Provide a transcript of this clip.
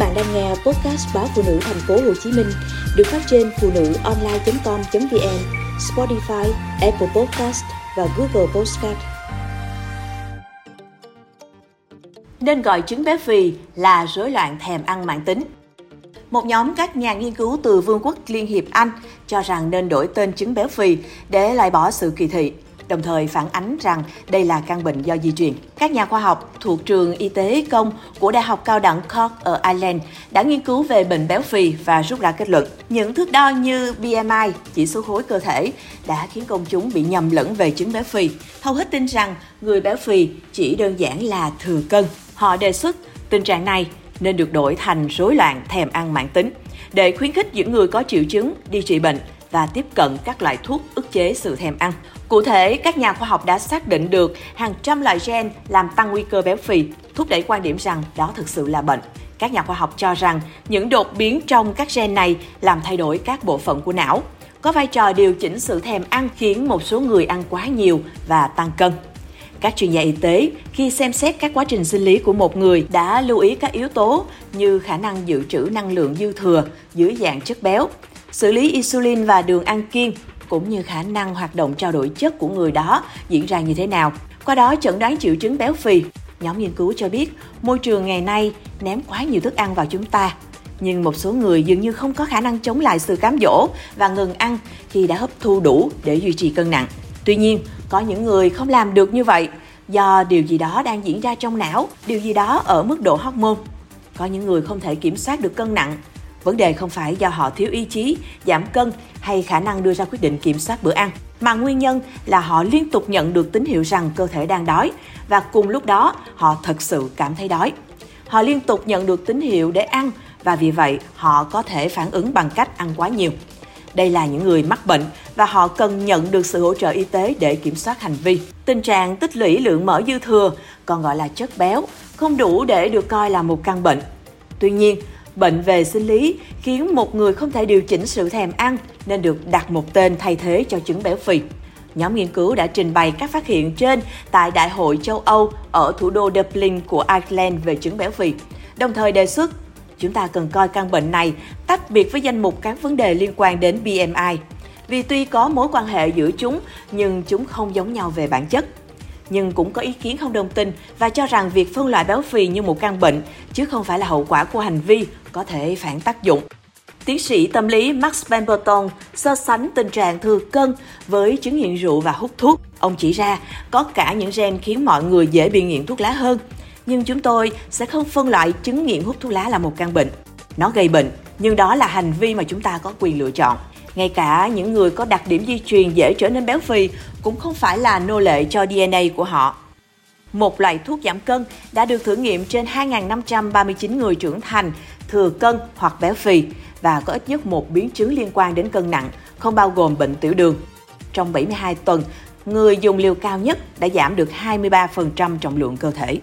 bạn đang nghe podcast báo phụ nữ thành phố Hồ Chí Minh được phát trên phụ nữ online.com.vn, Spotify, Apple Podcast và Google Podcast. Nên gọi chứng béo phì là rối loạn thèm ăn mãn tính. Một nhóm các nhà nghiên cứu từ Vương quốc Liên hiệp Anh cho rằng nên đổi tên chứng béo phì để loại bỏ sự kỳ thị đồng thời phản ánh rằng đây là căn bệnh do di truyền. Các nhà khoa học thuộc trường y tế công của Đại học Cao đẳng Cork ở Ireland đã nghiên cứu về bệnh béo phì và rút ra kết luận những thước đo như BMI, chỉ số khối cơ thể, đã khiến công chúng bị nhầm lẫn về chứng béo phì. Hầu hết tin rằng người béo phì chỉ đơn giản là thừa cân. Họ đề xuất tình trạng này nên được đổi thành rối loạn thèm ăn mãn tính để khuyến khích những người có triệu chứng đi trị bệnh và tiếp cận các loại thuốc ức chế sự thèm ăn. Cụ thể, các nhà khoa học đã xác định được hàng trăm loại gen làm tăng nguy cơ béo phì, thúc đẩy quan điểm rằng đó thực sự là bệnh. Các nhà khoa học cho rằng những đột biến trong các gen này làm thay đổi các bộ phận của não, có vai trò điều chỉnh sự thèm ăn khiến một số người ăn quá nhiều và tăng cân. Các chuyên gia y tế khi xem xét các quá trình sinh lý của một người đã lưu ý các yếu tố như khả năng dự trữ năng lượng dư thừa dưới dạng chất béo, xử lý insulin và đường ăn kiêng cũng như khả năng hoạt động trao đổi chất của người đó diễn ra như thế nào. Qua đó chẩn đoán triệu chứng béo phì. Nhóm nghiên cứu cho biết môi trường ngày nay ném quá nhiều thức ăn vào chúng ta, nhưng một số người dường như không có khả năng chống lại sự cám dỗ và ngừng ăn khi đã hấp thu đủ để duy trì cân nặng. Tuy nhiên, có những người không làm được như vậy do điều gì đó đang diễn ra trong não, điều gì đó ở mức độ hormone. Có những người không thể kiểm soát được cân nặng Vấn đề không phải do họ thiếu ý chí, giảm cân hay khả năng đưa ra quyết định kiểm soát bữa ăn, mà nguyên nhân là họ liên tục nhận được tín hiệu rằng cơ thể đang đói và cùng lúc đó họ thật sự cảm thấy đói. Họ liên tục nhận được tín hiệu để ăn và vì vậy họ có thể phản ứng bằng cách ăn quá nhiều. Đây là những người mắc bệnh và họ cần nhận được sự hỗ trợ y tế để kiểm soát hành vi. Tình trạng tích lũy lượng mỡ dư thừa, còn gọi là chất béo, không đủ để được coi là một căn bệnh. Tuy nhiên, Bệnh về sinh lý khiến một người không thể điều chỉnh sự thèm ăn nên được đặt một tên thay thế cho chứng béo phì. Nhóm nghiên cứu đã trình bày các phát hiện trên tại Đại hội châu Âu ở thủ đô Dublin của Ireland về chứng béo phì, đồng thời đề xuất chúng ta cần coi căn bệnh này tách biệt với danh mục các vấn đề liên quan đến BMI, vì tuy có mối quan hệ giữa chúng nhưng chúng không giống nhau về bản chất. Nhưng cũng có ý kiến không đồng tình và cho rằng việc phân loại béo phì như một căn bệnh chứ không phải là hậu quả của hành vi có thể phản tác dụng. Tiến sĩ tâm lý Max Pemberton so sánh tình trạng thừa cân với chứng nghiện rượu và hút thuốc. Ông chỉ ra có cả những gen khiến mọi người dễ bị nghiện thuốc lá hơn. Nhưng chúng tôi sẽ không phân loại chứng nghiện hút thuốc lá là một căn bệnh. Nó gây bệnh, nhưng đó là hành vi mà chúng ta có quyền lựa chọn. Ngay cả những người có đặc điểm di truyền dễ trở nên béo phì cũng không phải là nô lệ cho DNA của họ. Một loại thuốc giảm cân đã được thử nghiệm trên 2.539 người trưởng thành thừa cân hoặc béo phì và có ít nhất một biến chứng liên quan đến cân nặng, không bao gồm bệnh tiểu đường. Trong 72 tuần, người dùng liều cao nhất đã giảm được 23% trọng lượng cơ thể.